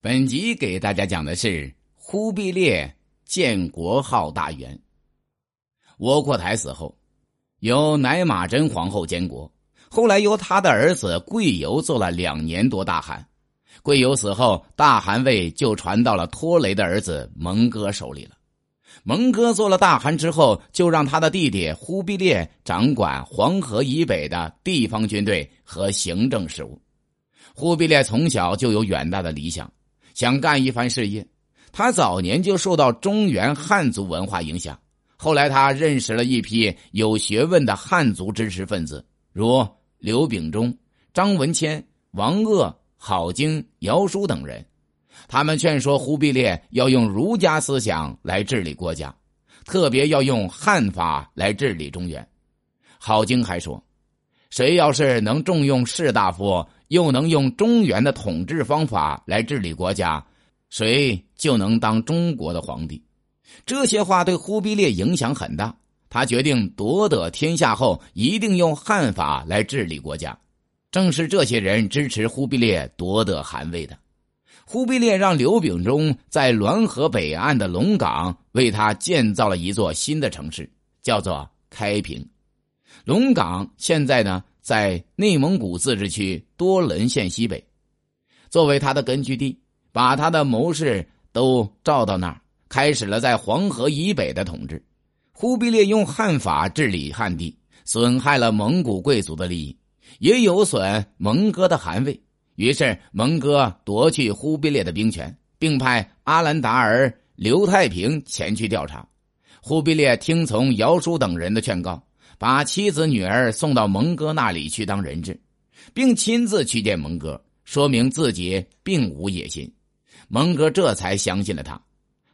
本集给大家讲的是忽必烈建国号大元。窝阔台死后，由乃玛真皇后监国，后来由他的儿子贵由做了两年多大汗。贵由死后，大汗位就传到了托雷的儿子蒙哥手里了。蒙哥做了大汗之后，就让他的弟弟忽必烈掌管黄河以北的地方军队和行政事务。忽必烈从小就有远大的理想。想干一番事业，他早年就受到中原汉族文化影响。后来他认识了一批有学问的汉族知识分子，如刘秉忠、张文谦、王鄂、郝经、姚书等人。他们劝说忽必烈要用儒家思想来治理国家，特别要用汉法来治理中原。郝经还说：“谁要是能重用士大夫。”又能用中原的统治方法来治理国家，谁就能当中国的皇帝。这些话对忽必烈影响很大。他决定夺得天下后，一定用汉法来治理国家。正是这些人支持忽必烈夺得汗位的。忽必烈让刘秉忠在滦河北岸的龙岗为他建造了一座新的城市，叫做开平。龙岗现在呢？在内蒙古自治区多伦县西北，作为他的根据地，把他的谋士都召到那儿，开始了在黄河以北的统治。忽必烈用汉法治理汉地，损害了蒙古贵族的利益，也有损蒙哥的汗位。于是蒙哥夺去忽必烈的兵权，并派阿兰达尔、刘太平前去调查。忽必烈听从姚叔等人的劝告。把妻子女儿送到蒙哥那里去当人质，并亲自去见蒙哥，说明自己并无野心。蒙哥这才相信了他。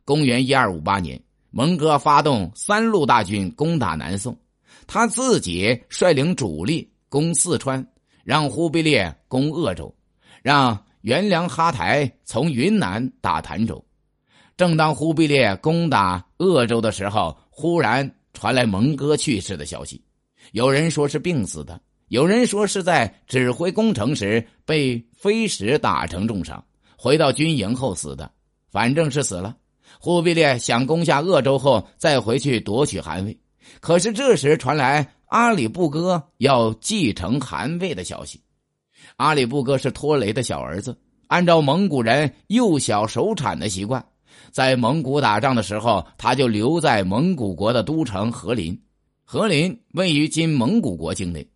公元一二五八年，蒙哥发动三路大军攻打南宋，他自己率领主力攻四川，让忽必烈攻鄂州，让元良哈台从云南打潭州。正当忽必烈攻打鄂州的时候，忽然。传来蒙哥去世的消息，有人说是病死的，有人说是在指挥攻城时被飞石打成重伤，回到军营后死的。反正是死了。忽必烈想攻下鄂州后再回去夺取汗位，可是这时传来阿里不哥要继承汗位的消息。阿里不哥是拖雷的小儿子，按照蒙古人幼小守产的习惯。在蒙古打仗的时候，他就留在蒙古国的都城和林。和林位于今蒙古国境内，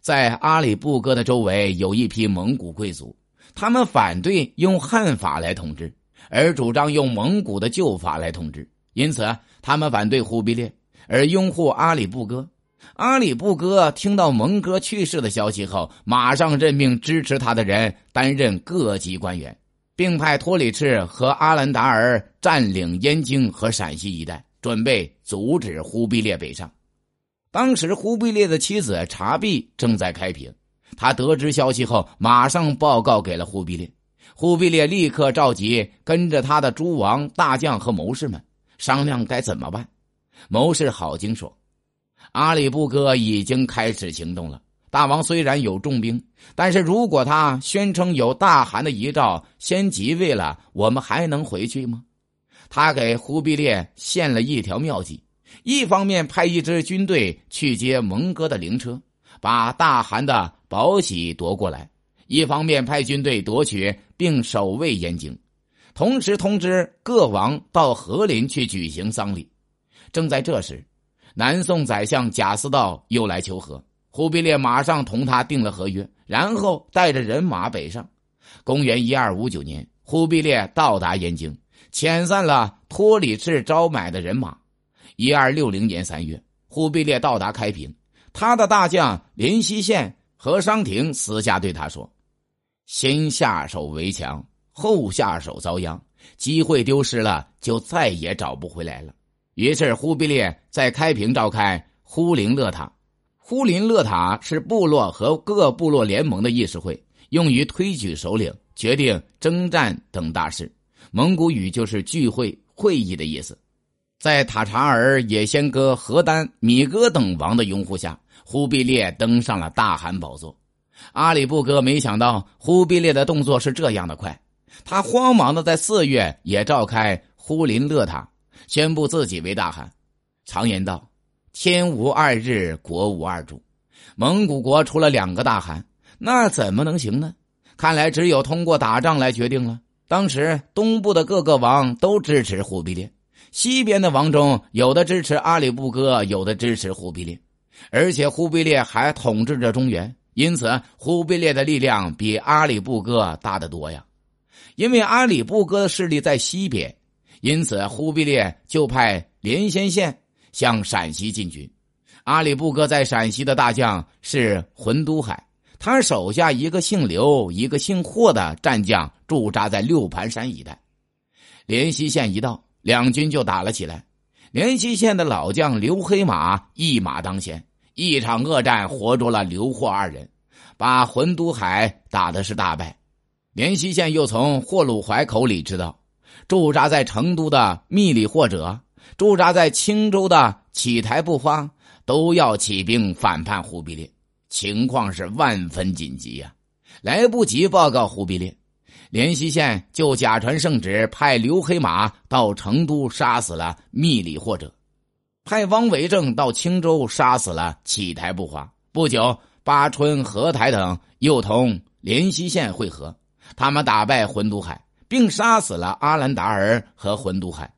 在阿里不哥的周围有一批蒙古贵族，他们反对用汉法来统治，而主张用蒙古的旧法来统治。因此，他们反对忽必烈，而拥护阿里不哥。阿里不哥听到蒙哥去世的消息后，马上任命支持他的人担任各级官员。并派托里赤和阿兰达尔占领燕京和陕西一带，准备阻止忽必烈北上。当时，忽必烈的妻子察必正在开平，他得知消息后，马上报告给了忽必烈。忽必烈立刻召集跟着他的诸王、大将和谋士们，商量该怎么办。谋士郝经说：“阿里不哥已经开始行动了。”大王虽然有重兵，但是如果他宣称有大汗的遗诏，先即位了，我们还能回去吗？他给忽必烈献了一条妙计：一方面派一支军队去接蒙哥的灵车，把大汗的宝玺夺过来；一方面派军队夺取并守卫燕京，同时通知各王到和林去举行丧礼。正在这时，南宋宰相贾似道又来求和。忽必烈马上同他订了合约，然后带着人马北上。公元一二五九年，忽必烈到达燕京，遣散了托里赤招买的人马。一二六零年三月，忽必烈到达开平，他的大将林西县和商廷私下对他说：“先下手为强，后下手遭殃，机会丢失了，就再也找不回来了。”于是，忽必烈在开平召开忽灵乐塔。呼林勒塔是部落和各部落联盟的议事会，用于推举首领、决定征战等大事。蒙古语就是聚会、会议的意思。在塔察尔、也先哥、何丹、米哥等王的拥护下，忽必烈登上了大汗宝座。阿里不哥没想到忽必烈的动作是这样的快，他慌忙的在四月也召开呼林勒塔，宣布自己为大汗。常言道：“天无二日，国无二主。”蒙古国出了两个大汗，那怎么能行呢？看来只有通过打仗来决定了。当时东部的各个王都支持忽必烈，西边的王中有的支持阿里不哥，有的支持忽必烈，而且忽必烈还统治着中原，因此忽必烈的力量比阿里不哥大得多呀。因为阿里不哥的势力在西边，因此忽必烈就派连先县向陕西进军。阿里不哥在陕西的大将是浑都海。他手下一个姓刘、一个姓霍的战将驻扎在六盘山一带。连西县一到，两军就打了起来。连西县的老将刘黑马一马当先，一场恶战活捉了刘霍二人，把浑都海打的是大败。连西县又从霍鲁怀口里知道，驻扎在成都的密里或者驻扎在青州的启台不花都要起兵反叛忽必烈。情况是万分紧急呀，来不及报告忽必烈，连西县就假传圣旨，派刘黑马到成都杀死了密里或者，派汪维正到青州杀死了启台不花。不久，巴春、何台等又同连西县会合，他们打败浑都海，并杀死了阿兰达尔和浑都海。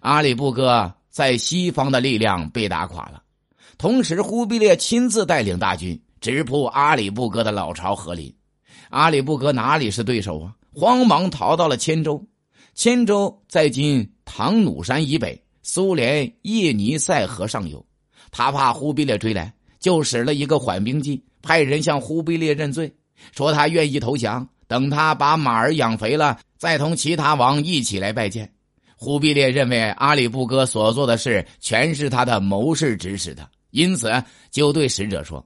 阿里不哥在西方的力量被打垮了，同时忽必烈亲自带领大军。直扑阿里不哥的老巢和林，阿里不哥哪里是对手啊？慌忙逃到了千州。千州在今唐努山以北，苏联叶尼塞河上游。他怕忽必烈追来，就使了一个缓兵计，派人向忽必烈认罪，说他愿意投降，等他把马儿养肥了，再同其他王一起来拜见。忽必烈认为阿里不哥所做的事全是他的谋士指使的，因此就对使者说。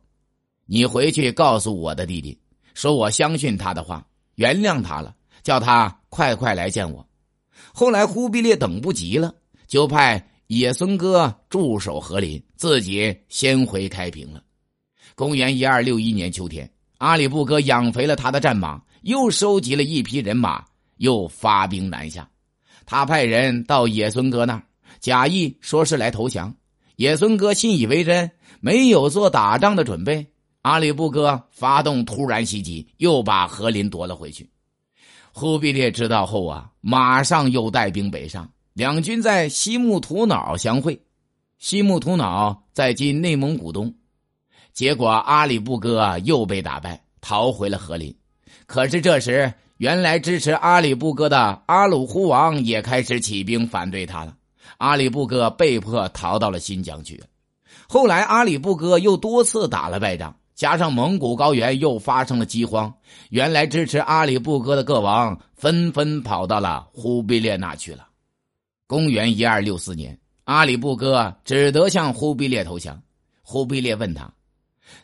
你回去告诉我的弟弟，说我相信他的话，原谅他了，叫他快快来见我。后来忽必烈等不及了，就派野孙哥驻守和林，自己先回开平了。公元一二六一年秋天，阿里不哥养肥了他的战马，又收集了一批人马，又发兵南下。他派人到野孙哥那儿，假意说是来投降。野孙哥信以为真，没有做打仗的准备。阿里不哥发动突然袭击，又把和林夺了回去。忽必烈知道后啊，马上又带兵北上，两军在西木图脑相会。西木图脑在今内蒙古东。结果阿里不哥又被打败，逃回了和林。可是这时，原来支持阿里不哥的阿鲁忽王也开始起兵反对他了。阿里不哥被迫逃到了新疆去。后来阿里不哥又多次打了败仗。加上蒙古高原又发生了饥荒，原来支持阿里不哥的各王纷纷跑到了忽必烈那去了。公元一二六四年，阿里不哥只得向忽必烈投降。忽必烈问他：“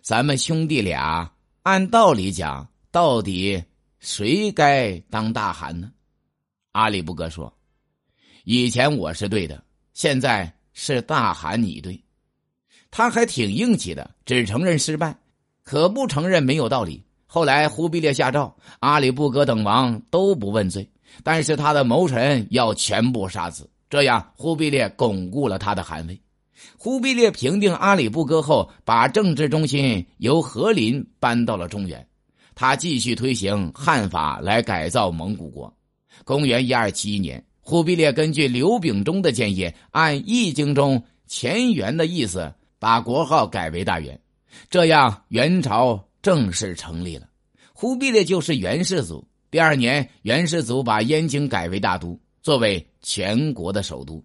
咱们兄弟俩按道理讲，到底谁该当大汗呢？”阿里不哥说：“以前我是对的，现在是大汗你对。”他还挺硬气的，只承认失败。可不承认没有道理。后来忽必烈下诏，阿里不哥等王都不问罪，但是他的谋臣要全部杀死。这样，忽必烈巩固了他的汗位。忽必烈平定阿里不哥后，把政治中心由和林搬到了中原。他继续推行汉法来改造蒙古国。公元一二七一年，忽必烈根据刘秉忠的建议，按《易经》中乾元的意思，把国号改为大元。这样，元朝正式成立了。忽必烈就是元世祖。第二年，元世祖把燕京改为大都，作为全国的首都。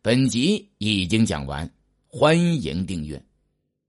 本集已经讲完，欢迎订阅。